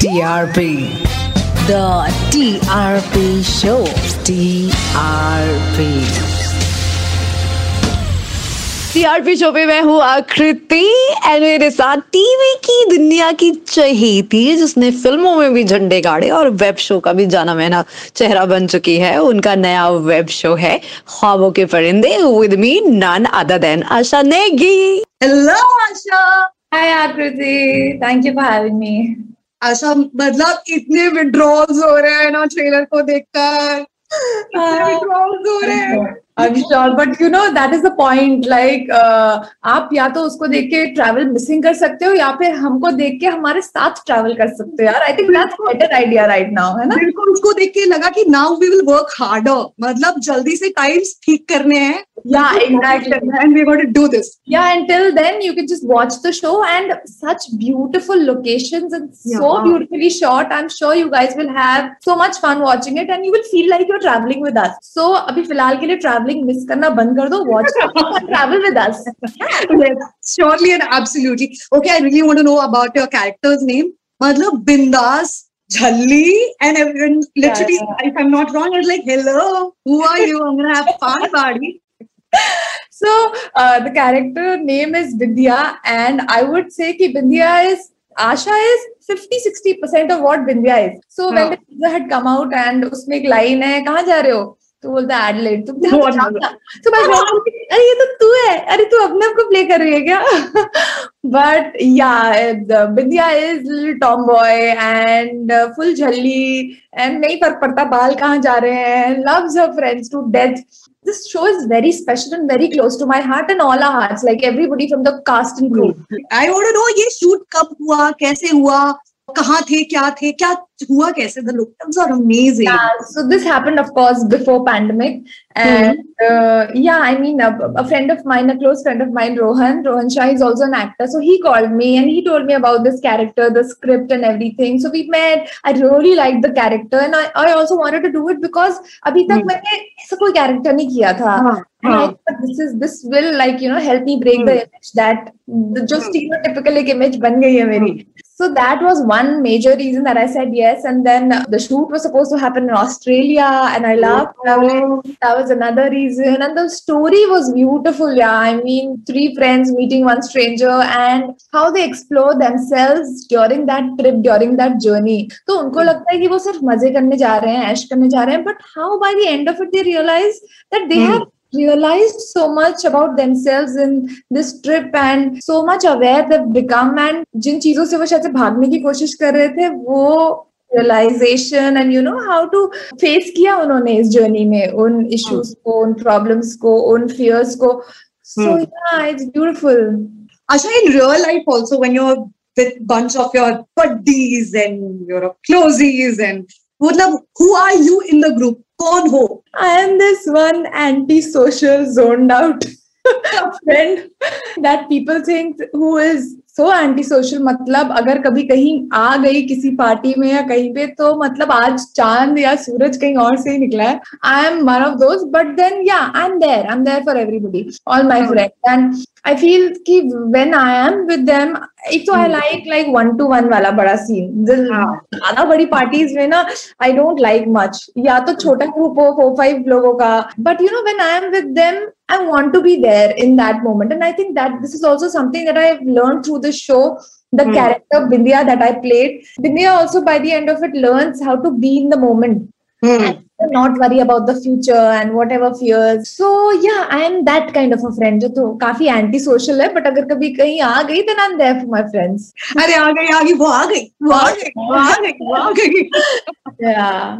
TRP. The TRP Show. TRP. TRP show पे मैं हूँ आकृति एंड मेरे साथ टीवी की दुनिया की चहेती जिसने फ़िल्मों में भी झंडे गाड़े और वेब शो का भी जाना माना चेहरा बन चुकी है उनका नया वेब शो है ख्वाबों के परिंदे with me none other than Asha Negi hello Asha Hi Akriti, thank you for having me. Asha मतलब इतने विड्रॉल्स हो रहे हैं ना ट्रेलर को देखकर। इतने विड्रॉल्स हो रहे हैं। I but you know that is the point like आप या तो उसको देख के ट्रेवल मिसिंग कर सकते हो या फिर हमको देख के हमारे साथ ट्रेवल कर सकते हो यार। I think that's better idea right now है ना? बिल्कुल उसको देख के लगा कि now we will work harder मतलब जल्दी से टाइम्स ठीक करने हैं। या exactly and we got to do this या until then you can just watch the show and such beautiful location and so beautifully shot I am sure you guys will have so much fun watching it and you will feel like you're travelling with us so अभी फ़िलहाल के लिए travel traveling miss करना बंद कर दो watch travel with us surely and absolutely okay I really want to know about your characters name मतलब बिंदास झल्ली and everyone literally I am not wrong it's like hello who are you I am gonna have fun buddy so the character name is Bindiya and I would say कि Bindiya is Asha is 50-60% of what Bindya is. So huh. when the teaser had come out and उसमें एक line है कहाँ जा रहे हो? तो बोलता है एडलेट तुम क्या तो मैं अरे ये तो तू है अरे तू अपने आप को प्ले कर रही है क्या बट या Vidya is little tomboy and full झल्ली and नहीं फ़र्क पड़ता बाल कहाँ जा रहे हैं loves her friends to death this show is very special and very close to my heart and all our hearts like everybody from the cast and crew I want to know ये shoot कब हुआ कैसे हुआ कहाँ थे क्या थे क्या हुआ कैसे the look terms are amazing so this happened of course before pandemic and या I mean a friend of mine a close friend of mine Rohan Rohan Shah is also an actor so he called me and he told me about this character the script and everything so we met I really like the character and I also wanted to do it because अभी तक hmm. मैंने ऐसा कोई character नहीं किया था। जो typical एक इमेज बन गई है मेरी। hmm. So that was one major reason that I said yes. And then uh, the shoot was supposed to happen in Australia, and I loved traveling. That was another reason. And the story was beautiful. Yeah, I mean, three friends meeting one stranger and how they explore themselves during that trip, during that journey. तो उनको लगता है कि वो सिर्फ मजे करने जा रहे हैं, ऐश करने जा रहे हैं. But how by the end of it they realize that they Hmm. have realized so much about themselves in this trip and so much aware they've become and जिन चीजों से वो शायद से भागने की कोशिश कर रहे थे वो realization and you know how to face किया उन्होंने इस journey में उन issues को उन problems को उन fears को so Hmm. yeah it's beautiful Asha, in real life also, when you're with bunch of your buddies and your closies and मतलब, who are you in the group? कौन हो? I am this one antisocial zoned out friend that people think who is so antisocial मतलब अगर कभी कहीं आ गई किसी पार्टी में या कहीं पे तो मतलब आज चाँद या सूरज कहीं और से ही निकला है। I am one of those but then या I am there I am there for everybody all my friend and I feel कि when I am with them एक तो I like like one to one वाला बड़ा scene हाँ. ज़्यादा बड़ी parties में ना आई डोंट लाइक मच या तो छोटा ग्रुप हो फोर फाइव लोगों का। But you know when I am with them I want to be there in that moment. And I think that this is also something that I've learned through the show. The Hmm. character Bindya that I played. Bindya also by the end of it learns how to be in the moment. and Not worry about the future and whatever fears. So yeah, I am that kind of a friend जो तो काफी anti-social है, but अगर कभी कहीं आ गई then I'm there for my friends. अरे आ गई आ गई वो आ गई वो आ गई वो आ गई वो आ गई Yeah.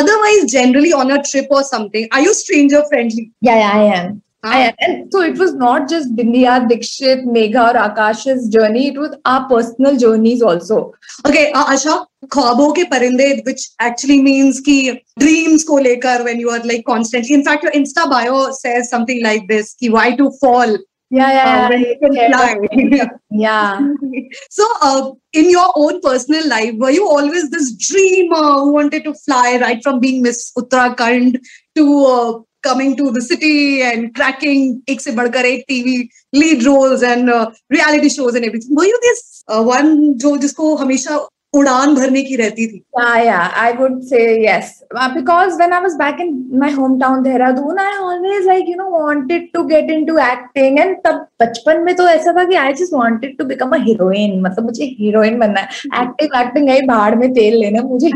otherwise generally on a trip or something are you stranger friendly Yeah, yeah, I am. and, and, so it was not just Bindiya, Dikshit, Megha, or Akash's journey, it was our personal journeys also. Okay, uh, Asha, khwabon ke parinde, which actually means ki dreams ko lekar when you are like constantly. In fact, your Insta bio says something like this ki why to fall. Yeah, yeah, uh, yeah. When yeah. yeah. so, uh, in your own personal life, were you always this dreamer who wanted to fly right from being Miss Uttarakhand to uh, coming to the city and cracking ek se badhkar ek tv lead roles and uh, reality shows and everything were you this uh, one जो जिसको हमेशा उड़ान भरने की रहती थी। I would yes because when I was back in my hometown Dehradun I always like you know wanted to get into acting and तब बचपन में तो ऐसा था कि I just wanted to become a मतलब मुझे हीरोइन बनना है। एक्टिंग एक्टिंग है बाढ़ में तेल लेना मुझे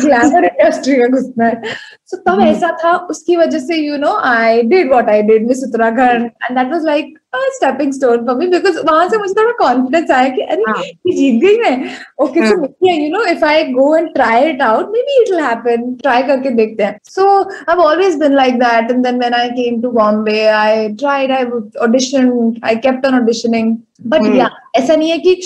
ग्लैमर इंडस्ट्री में घुसना है। सो तब hmm. ऐसा था उसकी वजह से you know I did what I did Miss Uttarakhand and that was like stepping stone for me because वहाँ से मुझे थोड़ा कॉन्फिडेंस आया कि अरे हाँ। ये जीत गई मैं ओके सो हाँ। You know if I go and try it out maybe it will happen try करके देखते हैं so I have always been like that and then when I came to Bombay I tried I audition I kept on auditioning but. या ऐसा नहीं है कि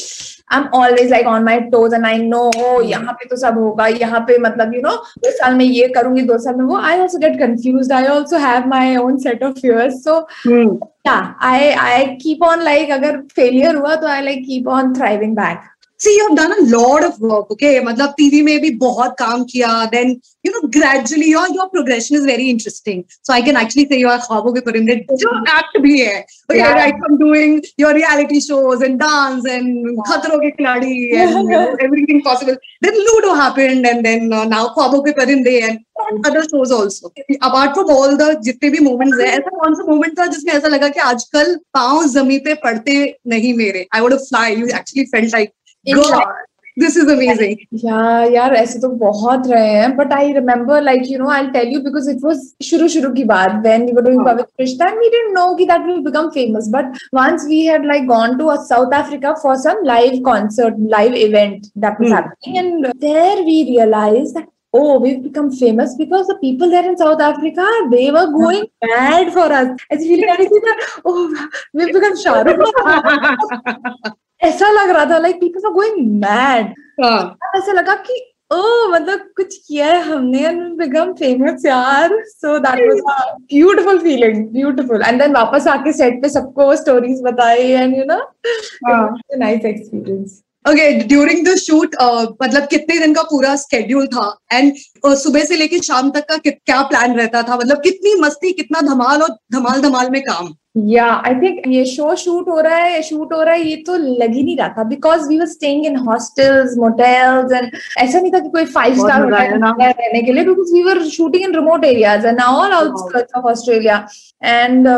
I am always like on my toes and I know हो यहाँ पे तो सब होगा यहाँ पे मतलब यू नो दो साल में ये करूँगी दो साल में वो I also get confuse I also have my own set of fears so I I keep on like अगर फेलियर हुआ तो I like keep on thriving back. See you have done a lot of work okay मतलब TV में भी बहुत काम किया then you know gradually your your progression is very interesting so I can actually say your Khwabon Ke Parinde जो act भी है। I am doing your reality shows and dance and Khatron Ke Khiladi and everything possible then Ludo happened and then now Khwabon Ke Parinde and other shows also apart from all the जितने भी moments है ऐसा कौन सा moment था जिसमें ऐसा लगा कि आजकल पाँव जमी पे पड़ते नहीं मेरे? I would fly you actually felt like like In God, life. this is amazing. yeah यार ऐसे तो बहुत रहे हैं but I remember like you know I'll tell you because it was शुरू शुरू की बात when we were doing हाँ. Pavitra Rishta and we didn't know कि that will become famous but once we had like gone to uh, South Africa for some live concert live event that was Hmm. happening and there we realized that oh we've become famous because the people there in South Africa they were going mad for us as if feeling that oh we've become Shah Rukh ऐसा लग रहा था like were going mad. हाँ. ऐसा लगा कि ओ मतलब कुछ किया है हमने and बिकम फ़ेमस यार. So that was a beautiful feeling beautiful and then वापस आके सेट पे सबको स्टोरीज बताई and you know. Nice experience during the shoot, uh, मतलब कितने दिन का पूरा स्केड्यूल था? एंड uh, सुबह से लेके शाम तक का क्या प्लान रहता था? मतलब कितनी मस्ती कितना धमाल और धमाल धमाल में काम? या आई थिंक ये शो शूट हो रहा है शूट हो रहा है ये तो लग ही नहीं रहा था because we were staying in hostels motels and ऐसा नहीं था कि कोई फाइव स्टार ना। रहने के लिए because we were shooting in remote areas and all outskirts of Australia and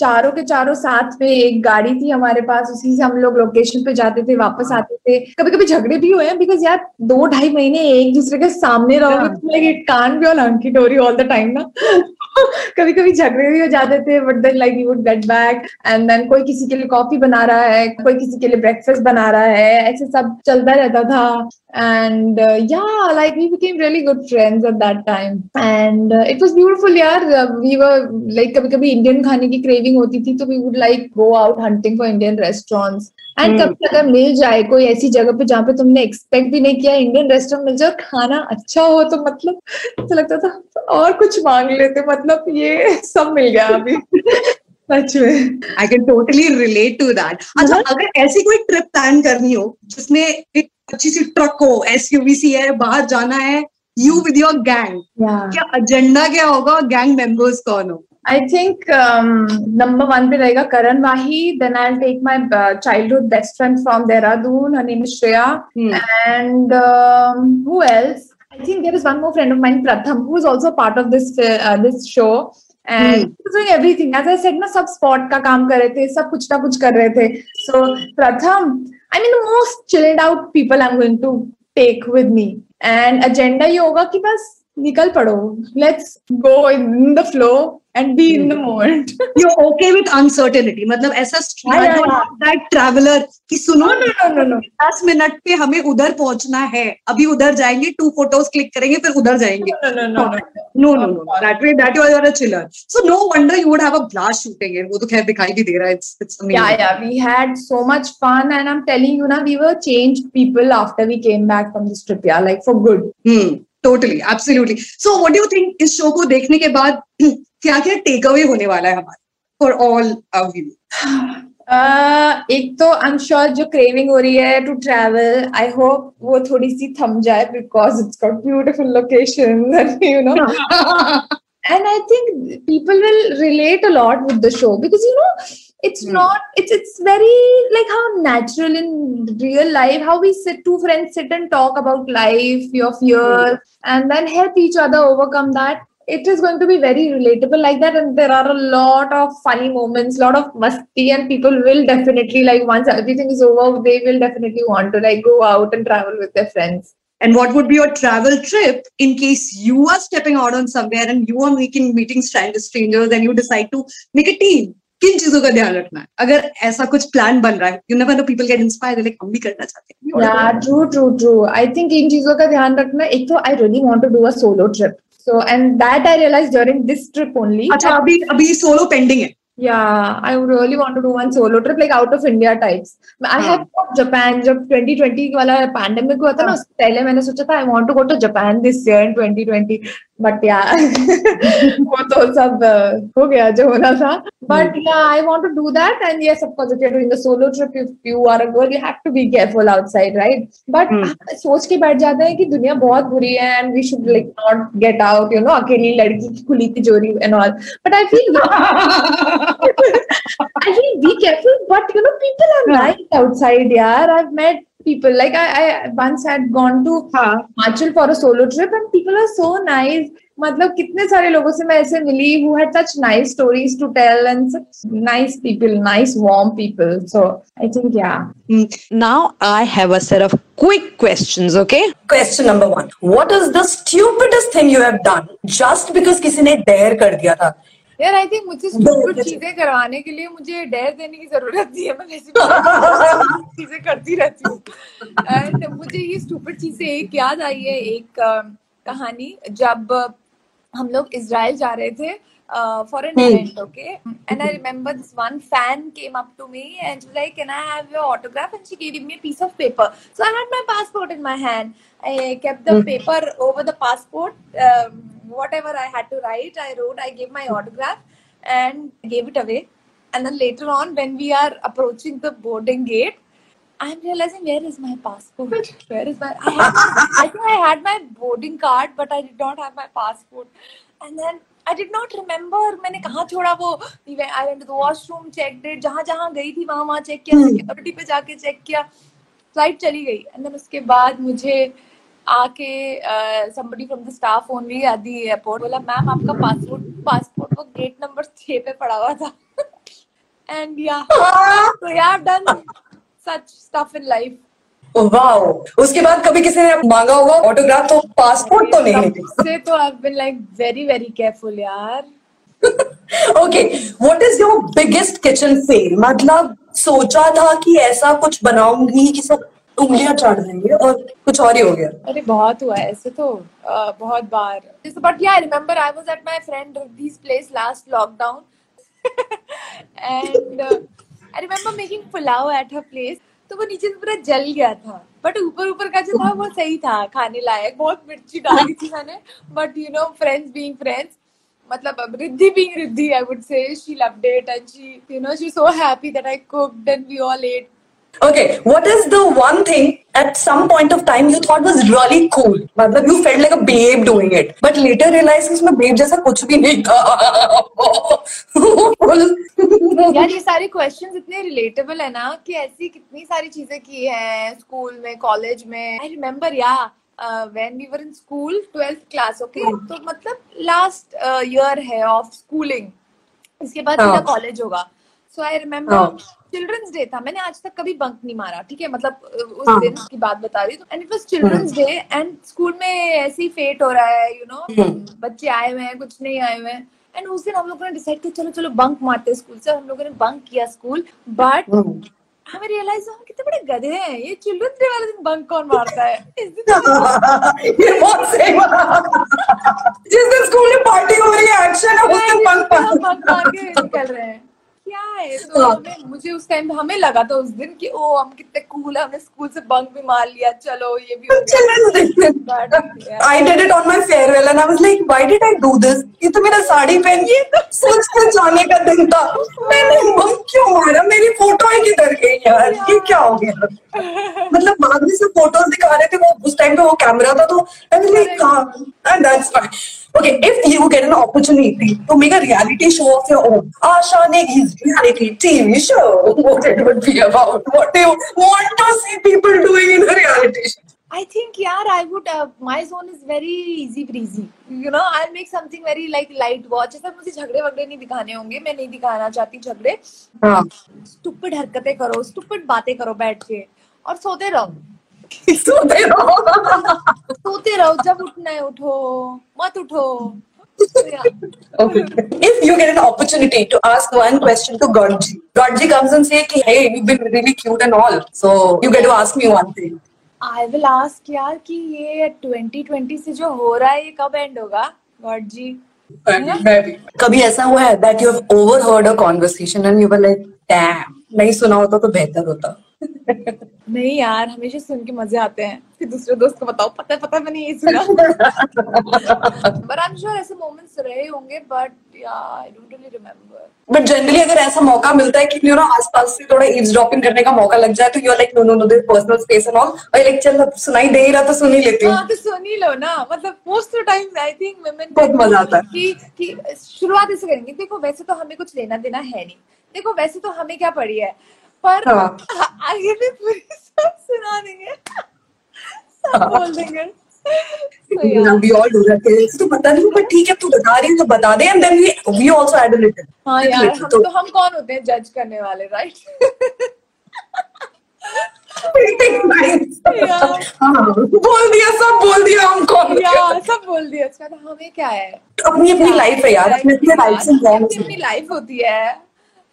चारों के चारों साथ में एक गाड़ी थी हमारे पास उसी से हम लोग लोकेशन पे जाते थे वापस आते थे। कभी कभी झगड़े भी हुए हैं बिकॉज़ यार दो ढाई महीने एक दूसरे के सामने रहोगे तो like it can be all hunky dory all the time ना। कभी कभी झगड़े भी हो जाते थे but then like you would get back and then कोई किसी के लिए कॉफ़ी बना रहा है, कोई किसी के लिए ब्रेकफास्ट बना रहा है, ऐसे सब चलता रहता था and yeah like we became really good friends at that time and it was beautiful यार वी वर लाइक कभी कभी इंडियन खाने की क्रेविंग होती थी तो we would like go out hunting for Indian restaurants and Hmm. कभी अगर मिल जाए कोई ऐसी जगह पे जहाँ पे तुमने एक्सपेक्ट भी नहीं किया इंडियन रेस्टोरेंट मिल जाए खाना अच्छा हो तो मतलब तो लगता था और कुछ मांग लेते मतलब ये सब मिल गया अभी। सच में। I can totally relate to that अच्छा अगर ऐसी कोई ट्रिप प्लान करनी हो जिसमें एक अच्छी सी ट्रक हो एसयूवीसी है बाहर जाना है यू विद योर गैंग क्या एजेंडा क्या होगा गैंग मेंबर्स कौन हो? आई थिंक नंबर वन पे रहेगा Karan Wahi then I take my childhood best friend from Dehradun Honey Mishriya and I think there is one more friend of mine Pratham who is also part of this this show and everything as I set ना सब spot का काम कर रहे थे सब कुछ ना कुछ कर रहे थे so Pratham I mean most chilled out people I am going to take with me and agenda ये होगा कि बस निकल पड़ो। Let's go in the flow and be in the moment you okay with uncertainty मतलब ऐसा that traveller कि सुनो नो नो नो नो दस मिनट पे हमें उधर पहुँचना है। अभी उधर जाएँगे टू फ़ोटोज़ क्लिक करेंगे फिर उधर जाएँगे। No no no that was your chiller so no wonder you would have a blast shooting वो तो खैर दिखाई भी दे रहा है। Yeah yeah we had so much fun and I am telling you ना we were changed people after we came back from this trip yeah like for good totally absolutely so what do you think इस show को देखने के बाद क्या क्या take away होने वाला है हमारा फॉर ऑल व्यूअर्स Uh, एक तो आई एम श्योर जो क्रेविंग हो रही है टू ट्रैवल आई होप वो थोड़ी सी थम जाए because it's got beautiful location you know and i think people will relate a lot with the show because you know it's hmm. not it's it's very like how natural in real life how we sit two friends sit and talk about life your fears hmm. and then help each other overcome that. It is going to be very relatable like that and there are a lot of funny moments lot of musty and people will definitely like once everything is over they will definitely want to like go out and travel with their friends. And what would be your travel trip in case you are stepping out on somewhere and you are making meeting strangers strangers and you decide to make a team? किन चीज़ों का ध्यान रखना है अगर ऐसा कुछ plan बन रहा है you know people get inspired like हम भी करना चाहते हैं true true true I think इन चीज़ों का ध्यान रखना एक तो I really want to do a solo trip so and that I realise during this trip only अच्छा अभी अभी सोलो पेंडिंग है Yeah, I really want to do one solo trip like out of India types. I yeah. have Japan. जब 2020 वाला pandemic हुआ था ना हाँ। उससे पहले मैंने सोचा था I want to go to Japan this year in 2020. But yeah, वो तो सब हो गया जो होना था. but yeah I want to do that and yes of course if you're doing a solo trip if you are a girl you have to be careful outside right but Hmm. सोच के बैठ जाते हैं कि दुनिया बहुत बुरी है and we should like not get out you know अकेली लड़की की खुली तिजोरी and all but I feel I feel be careful, but you know, people are Yeah. nice outside. Yeah, I've met people like I, I once had gone to हाँ Himachal for a solo trip, and people are so nice. मतलब कितने सारे लोगों से मैं ऐसे मिली who had such nice stories to tell and such nice people nice warm people so I think yeah now I have a set of quick questions okay question number 1 what is the stupidest thing you have done just because किसी ने dare कर दिया था? यार I think मुझे stupid चीज़ें करवाने के लिए मुझे डेयर देने की ज़रूरत नहीं है। मैं ऐसी चीज़ें करती रहती हूँ। एंड मुझे ये स्टूपिड चीज़ें एक याद आई है एक कहानी जब हम लोग इसराइल जा रहे थे for an event okay and I remember this one fan came up to me and she like can I have your autograph and she give me a piece of paper so i had my passport in my hand i kept the paper over the passport um, whatever i had to write i wrote i gave my autograph and gave it away and then later on when we are approaching the boarding gate i'm realizing where is my passport where is my i had i think i had my boarding card but i did not have my passport and then I did not remember मैंने कहाँ छोड़ा वो I went to the washroom checked it जहाँ जहाँ गई थी वहाँ वहाँ चेक किया सिक्योरिटी पे जाके चेक किया फ़्लाइट चली गई एंड देन उसके बाद मुझे आके somebody from the staff only at the airport बोला मैम आपका पासपोर्ट पासपोर्ट वो गेट नंबर छह पे पड़ा हुआ था एंड या so yeah I've done such stuff in life. Wow उसके बाद कभी किसी ने मांगा होगा ऑटोग्राफ तो पासपोर्ट तो नहीं से तो I've been like very very careful यार. Okay what is your biggest kitchen fail मतलब सोचा था कि ऐसा कुछ बनाऊँगी कि सब उंगलियाँ चढ़ जाएँगे और कुछ और ही हो गया। अरे बहुत हुआ है ऐसे तो। बहुत बार। But yeah I remember I was at my friend रिद्धी's place last lockdown and I remember making pulao at her place तो वो नीचे से पूरा जल गया था। बट ऊपर ऊपर का जो था, वो सही था, खाने लायक। बहुत मिर्ची डाली थी मैंने। But you know friends being friends मतलब Riddhi being Riddhi, I would say, she loved it and she, you know she's so happy that I cooked and we all ate Okay, what is the one thing at some point of time you thought was really cool? मतलब you felt like a babe doing it, but later realized कि इसमें babe जैसा कुछ भी नहीं था. यार ये सारे क्वेश्चंस इतने रिलेटेबल है ना कि ऐसी कितनी सारी चीज़ें की हैं स्कूल में कॉलेज में I remember yeah when we were in school twelfth class okay तो मतलब लास्ट ईयर है ऑफ़ स्कूलिंग इसके बाद हाँ। सीधा कॉलेज होगा सो आई रिमेम्बर हाँ। चिल्ड्रंस डे था। मैंने आज तक कभी बंक नहीं मारा ठीक है? मतलब उस हाँ। दिन की बात बता रही हूँ। And it was children's day and school में ऐसे ही फेट हो रहा है यू नो बच्चे आए हुए हैं कुछ नहीं आए हुए हैं। एंड उस दिन हम लोगों ने डिसाइड किया चलो चलो बंक मारते हैं स्कूल से। हम लोगों ने बंक किया स्कूल बट हमें रियलाइज़ हम कितने बड़े गधे हैं। ये चिल्ड्रंस डे वाले दिन बंक कौन मारता है? इस दिन ये बहुत सही जिस दिन स्कूल में पार्टी हो रही है एक्शन है उस दिन बंक मार के निकल रहे हैं। क्या है? तो हाँ। हमें मुझे उस टाइम हमें लगा था उस दिन कि ओ हम कितने कूल है हमने स्कूल से बंक भी मार लिया चलो ये भी. I did it on my farewell and I was like, why did I do this? ये तो मेरा साड़ी पहन के सोच के जाने का दिन था। मैंने बंक क्यों मारा? मेरी फ़ोटो ही किधर गई यार? ये क्या हो गया? मतलब बाद में से फ़ोटोज़ दिखा रहे थे वो उस टाइम पे वो कैमरा था तो आई वाज लाइक हाँ and that's fine Okay, if you get an opportunity to make a reality show of your own, Asha Negi's reality TV show, what it would be about? What do you want to see people doing in a reality show? I think, yeah, I would. Uh, my zone is very easy breezy. You know, I'll make something very like light watch. ऐसा मुझे झगड़े वगड़े नहीं दिखाने होंगे मैं नहीं दिखाना चाहती झगड़े हाँ स्टूपिड हरकतें करो स्टूपिड बातें करो बैठ के और सोते रहो सोते रहो। सोते रहो जब उठना है उठो मत उठो। If you get an opportunity to ask one question to God ji God ji comes and say कि hey you been really cute and all so you get to ask me one thing I will ask यार कि ये 2020 से जो हो रहा है ये कब एंड होगा गॉड जी कभी ऐसा हुआ है that you have overheard a conversation and you were like damn नहीं सुना होता तो बेहतर होता. नहीं यार हमेशा सुन के मज़े आते हैं। फिर दूसरे दोस्त को बताओ पता है पता है मैंने ये सुना। बट आई एम श्योर ऐसे मोमेंट्स रहे होंगे but I don't really remember but generally अगर ऐसा मौका मिलता है कि यू नो आसपास से थोड़ा ईव्सड्रॉपिंग करने का मौका लग जाए तो you are like no no no this personal space and all और लाइक चल सुनाई दे ही रहा तो सुन ही लेती हूँ। हाँ तो सुन ही लो ना। मतलब most of times I think women बहुत मज़ा आता है। कि कि शुरुआत ऐसे करेंगे देखो वैसे तो हमें कुछ लेना देना है नहीं। देखो वैसे तो हमें क्या पड़ी है? पर हाँ। आगे भी पूरी सब सुना देंगे। सब बोल देंगे। तो पता नहीं पर ठीक है तू बता रही है तो बता दे and then we we also add a little हाँ यार हम तो हम कौन होते हैं जज करने वाले राइट हाँ बोल दिया सब बोल दिया हम कौन सब बोल दिया तो हमें क्या है? अपनी अपनी लाइफ है? यार अपनी अपनी लाइफ होती है।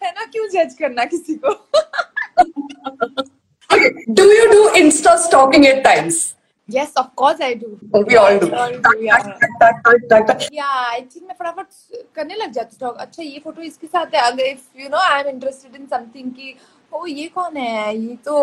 है ना? क्यों जज करना किसी को? Do you do insta stalking at times yes of course i do. We all do. Yeah. i think मैं फटाफट करने लग जाती हूँ अच्छा ये फ़ोटो इसके साथ है? अगर if you know I am interested in something की ओ ये कौन है? ये तो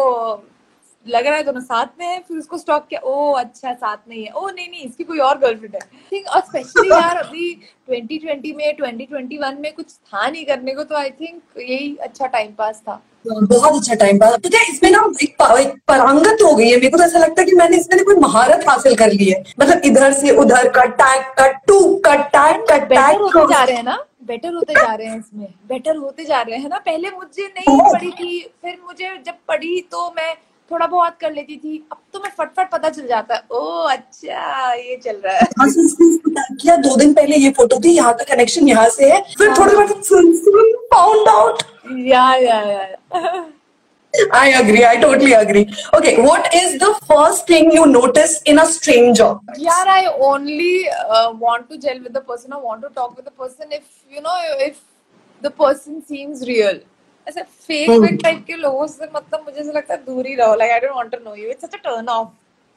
लग रहा है दोनों साथ में है फिर उसको स्टॉक किया। ओ अच्छा साथ में ही है। ओ नहीं नहीं इसकी कोई और गर्लफ्रेंड है। थिंक और स्पेशली यार अभी 2020 में 2021 में कुछ था नहीं करने को तो आई थिंक यही अच्छा टाइम पास था। बहुत अच्छा टाइम पास पता है इसमें ना एक, प- एक परांगत हो गई है? मेरे को तो ऐसा लगता है कि मैंने इसमें ना कोई महारत हासिल कर ली है। मतलब इधर से उधर का टैग का टू का टैग का बेटर होते जा रहे हैं ना? बेटर होते जा रहे हैं इसमें। बेटर होते जा रहे हैं ना? पहले मुझे नहीं बहुत। पड़ी थी फिर मुझे जब पड़ी तो मैं थोड़ा बहुत कर लेती थी अब तो मैं फटफट पता चल जाता है ओ अच्छा ये चल रहा है हाँ, किया दो दिन पहले ये फ़ोटो थी यहाँ का कनेक्शन यहाँ से है फिर थोड़ी बार सुन found out yeah yeah yeah I agree. I totally agree. Okay, what is the first thing you notice in a stranger? यार I only uh, want to gel with the person I want to talk with the person if you know if the person seems real ऐसे fake. Fake type के लोगों से मतलब मुझे ऐसा लगता है दूर ही रहो like I don't want to know you it's such a turn off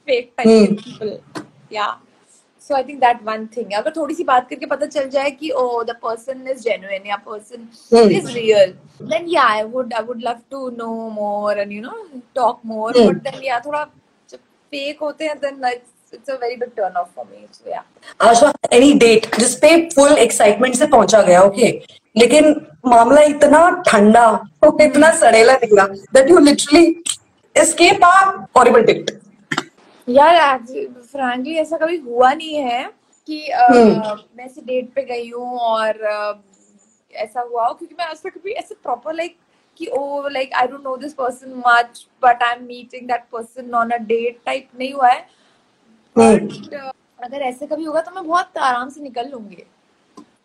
fake type के. People yeah so I think that one thing अगर थोड़ी सी बात करके पता चल जाए कि ओ द पर्सन इज़ जेन्युइन या person. Is real then yeah I would I would love to know more and you know talk more. But then yeah थोड़ा जब फेक होते हैं then it's it's a very big turn off for me so yeah Asha any date जिसपे full excitement से पहुँचा गया okay लेकिन मामला इतना ठंडा इतना सड़ेला निकला that you literally escape a horrible date यार फ्रैंकली ऐसा कभी हुआ नहीं है कि हम्म। मैं ऐसे डेट पे गई हूँ और अ, ऐसा हुआ हो क्योंकि मैं आज तक कभी ऐसे प्रॉपर लाइक कि ओ like I don't know this person much but I am meeting that person on a date type नहीं हुआ है हम्म। बट अगर ऐसे कभी होगा तो मैं बहुत आराम से निकल लूँगी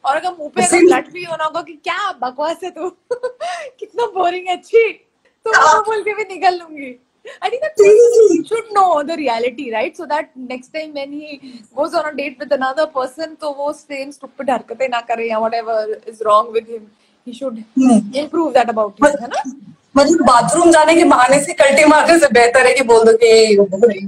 और अगर मुँह पे अगर Same. भी होना होगा कि क्या बकवास है तू कितना बोरिंग है अच्छी तो वो बोल के भी निकल लूँगी I think that person should know the reality, right? So that next time when he goes on a date with another person, तो वो same stupid हरकतें ना करे या whatever is wrong with him, he should improve that about him, है ना? मतलब bathroom जाने के बहाने से कल्टे मारने से बेहतर है कि बोल दो कि ये हो रही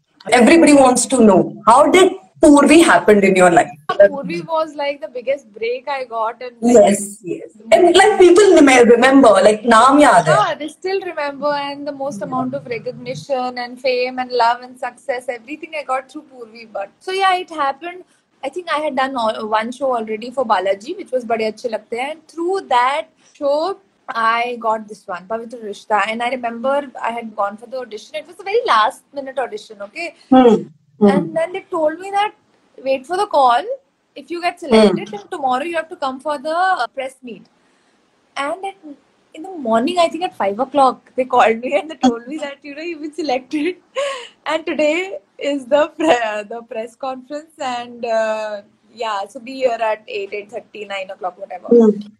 everybody wants to know how did Purvi happened in your life? Purvi was like the biggest break I got. And like, yes, yes. And like people remember, like naam yaad hai. Yeah, they still remember and the most amount of recognition and fame and love and success, everything I got through Purvi. But so yeah, it happened. I think I had done all, one show already for Balaji, which was Bade Achhe Lagte Hain. And through that show, I got this one, Pavitra Rishta. And I remember I had gone for the audition. It was a very last minute audition, okay? Hmm. And then they told me that wait for the call. If you get selected, then tomorrow you have to come for the uh, press meet. And at, in the morning, I think at five o'clock, they called me and they told me that you know you've been selected. And today is the pre- the press conference, and uh, yeah, so be here at eight, eight thirty, nine o'clock, whatever.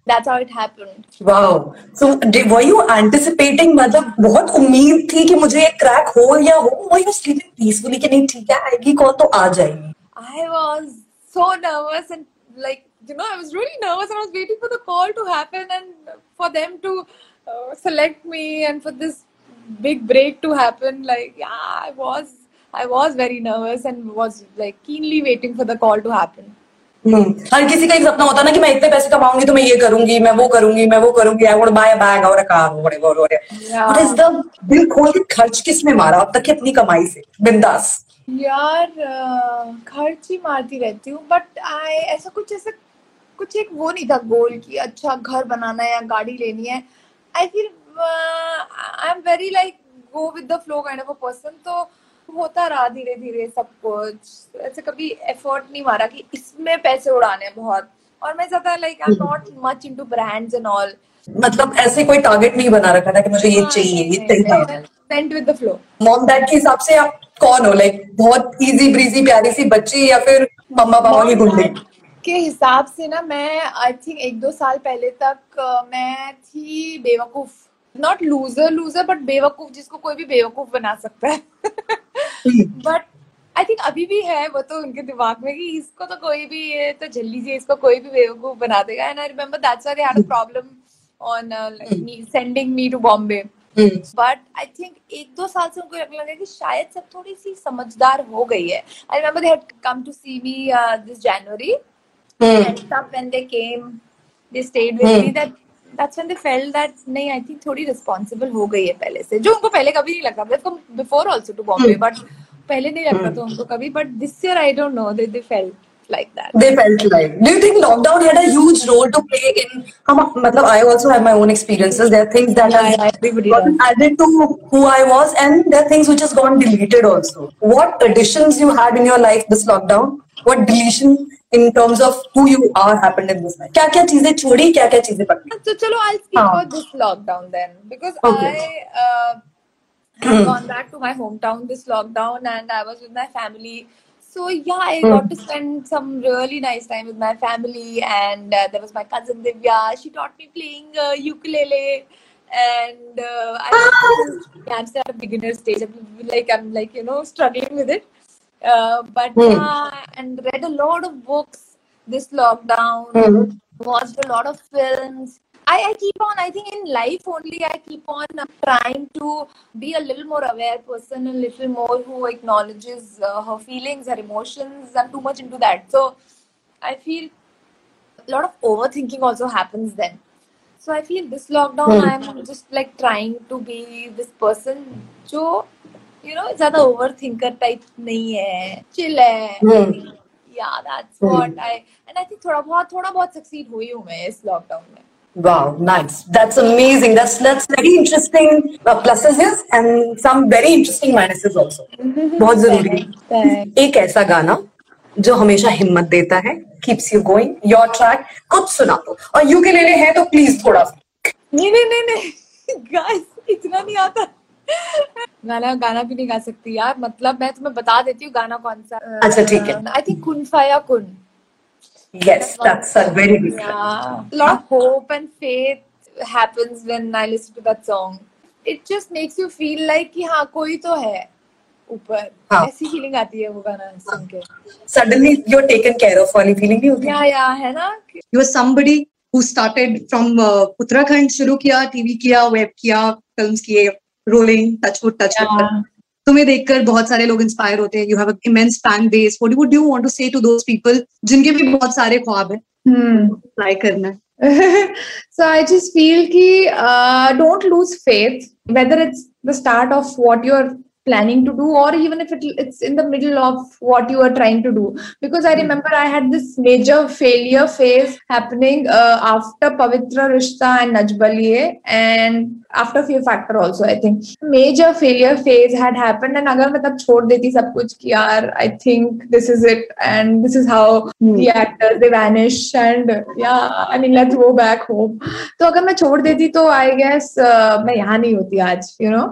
That's how it happened. Wow. So did, were you anticipating मतलब बहुत उम्मीद थी कि मुझे ये क्रैक हो या हो were you sleeping peacefully कि नहीं ठीक है आएगी कॉल तो आ जाएगी I was so nervous and like you know I was really nervous and I was waiting for the call to happen and for them to uh, select me and for this big break to happen like yeah I was I was very nervous and was like keenly waiting for the call to happen hmm, हर किसी का एक सपना होता है ना कि मैं इतने पैसे कमाऊँगी तो मैं ये करूँगी मैं वो करूँगी मैं वो करूँगी आई वुड बाय बैग और कार. व्हाट इज़ द दिल खोल के खर्च किसने मारा? अब तक की अपनी कमाई से। बिंदास। यार खर्च ही मारती रहती हूँ बट आई ऐसा कुछ ऐसा कुछ एक वो नहीं था गोल कि अच्छा घर बनाना है या गाड़ी लेनी है। I feel I am very like go with the flow kind of a person तो होता रहा धीरे धीरे सब कुछ। ऐसे कभी एफर्ट नहीं मारा कि इसमें पैसे उड़ाने हैं बहुत। और मैं ज़्यादा like I not much into brands and all मतलब ऐसे कोई टारगेट नहीं बना रखा था कि मुझे ये चाहिए ये चाहिए। Sent with the flow mom dad के हिसाब से आप कौन हो? लाइक बहुत इजी ब्रीजी प्यारी सी बच्ची या फिर मम्मा पापा की गुंडे? के हिसाब से ना मैं आई थिंक एक दो साल पहले तक मैं थी बेवकूफ़। नॉट लूजर लूजर बट बेवकूफ़ जिसको कोई भी बेवकूफ़ बना सकता है। बट आई थिंक अभी भी है वो तो उनके दिमाग में कि इसको तो कोई भी ये तो जल्दी से इसको कोई भी बेवकूफ़ बना देगा। And I remember that's why they had a problem on sending me to Bombay but I think एक दो साल से उनको लगने लगा कि शायद सब थोड़ी सी समझदार हो गई है। I remember they had come to see me this January stuff when they came they stayed with Hmm. me that that's when they felt that नहीं I think थोड़ी responsible हो गई है पहले से जो उनको पहले कभी नहीं लगता come before also to Bombay but पहले नहीं लगता था उनको कभी but this year I don't know they they felt like that they felt like do you think lockdown had a huge role to play in मतलब I also have my own experiences there are things that Yeah, have gotten added to who I was and there are things which has gone deleted also what additions you had in your life this lockdown what deletion in terms of who you are happened in this life क्या क्या चीजें छोड़ी क्या क्या चीजें पकड़ी So chalo, I'll speak हाँ. about this lockdown then because Okay. I uh, have gone back to my hometown this lockdown and I was with my family. So yeah, I got to spend some really nice time with my family and uh, there was my cousin Divya. She taught me playing uh, ukulele and uh, I yeah, I'm still at a beginner stage. I'm like I'm like you know struggling with it. Uh, but Hmm. yeah, and read a lot of books this lockdown Hmm. watched a lot of films. I, I keep on, I think in life only, I keep on uh, trying to be a little more aware person, a little more who acknowledges uh, her feelings, her emotions. I'm too much into that. So I feel a lot of overthinking also happens then. So I feel this lockdown, I'm just like trying to be this person जो you know ज़्यादा overthinker type नहीं है, chill है. Hmm. Yeah, that's what I and I think थोड़ा बहुत थोड़ा बहुत succeed हुई हूँ मैं इस lockdown में. Wow, nice. That's amazing. That's that's very interesting uh, pluses yes, and some very interesting minuses also. बहुत ज़रूरी है। एक ऐसा गाना जो हमेशा हिम्मत देता है keeps you going your track कुछ सुना दो और यू के लेने हैं तो प्लीज़ थोड़ा सा नहीं नहीं नहीं नहीं गाइस इतना नहीं आता गाना गाना भी नहीं गा सकती यार। मतलब मैं तुम्हें बता देती हूँ गाना कौन सा। अच्छा, ठीक है। आई थिंक कुन फाया कुन। Yes that's a very good Yeah. A lot of hope and faith happens when I listen to that song. It just makes you feel like कि हाँ कोई तो है ऊपर। हाँ. ऐसी फीलिंग आती है वो गाना सुन के suddenly you are taken care of वाली फीलिंग नहीं होती या या है ना? Were somebody who started from uh, Uttarakhand शुरू किया टीवी किया वेब किया फिल्म्स किए। रोलिंग टचवुड टचवुड तुम्हें देखकर बहुत सारे लोग इंस्पायर होते हैं. You have immense fan base what would you want to say to those people जिनके भी बहुत सारे ख्वाब है? Hmm. ट्राई करना. है so I just feel ki uh, don't lose faith, whether it's the start of what you're planning to do or even if it, it's in the middle of what you are trying to do because i remember i had this major failure phase happening uh, after pavitra rishta and najbaliye and after fear factor also i think major failure phase had happened and agar main tab chhod deti sab kuch ki yaar i think this is it and this is how the actors they vanish and yeah i mean let's go back home तो अगर मैं छोड़ देती तो I guess मैं यहाँ नहीं होती आज you know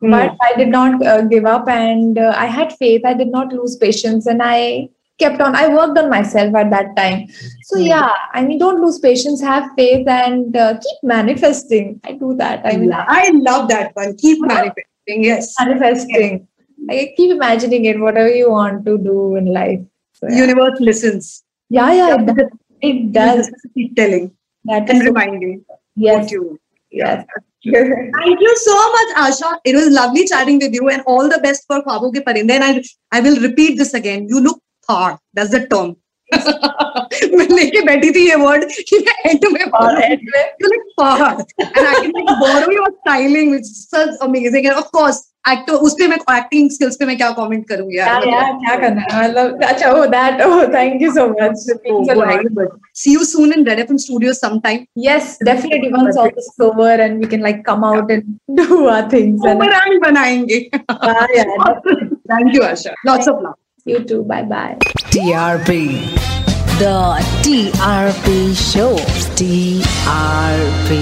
but I did not uh, give up and uh, I had faith. I did not lose patience and I kept on. I worked on myself at that time. So, yeah, I mean, don't lose patience, have faith and uh, keep manifesting. I do that. I mean, I love that one. Keep manifesting. Yes. manifesting. I keep imagining it, whatever you want to do in life. So, yeah. Universe listens. yeah, yeah, it does. It does. keep telling That and reminding yes, what you yes. Thank you so much, Asha. It was lovely chatting with you, and all the best for Khwabon ke Parinde. And I, I will repeat this again. You look hard. That's the term. मैं लेके बैठी थी ये word कि मैं and में और end में you look hard and I can like borrow your styling which is such amazing and of course actor उस पे मैं acting skills पे मैं क्या comment करूँ क्या यार यार क्या करना है मतलब अच्छा oh that oh thank you so much It means a Go lot. ahead, but see you soon in Red FM studios sometime Yes, definitely. Once all this is over and we can like come out and do our things. And boomerang बनाएँगे Ah, yeah. thank you Asha lots of love you too. Bye bye. TRP. The TRP Show. TRP.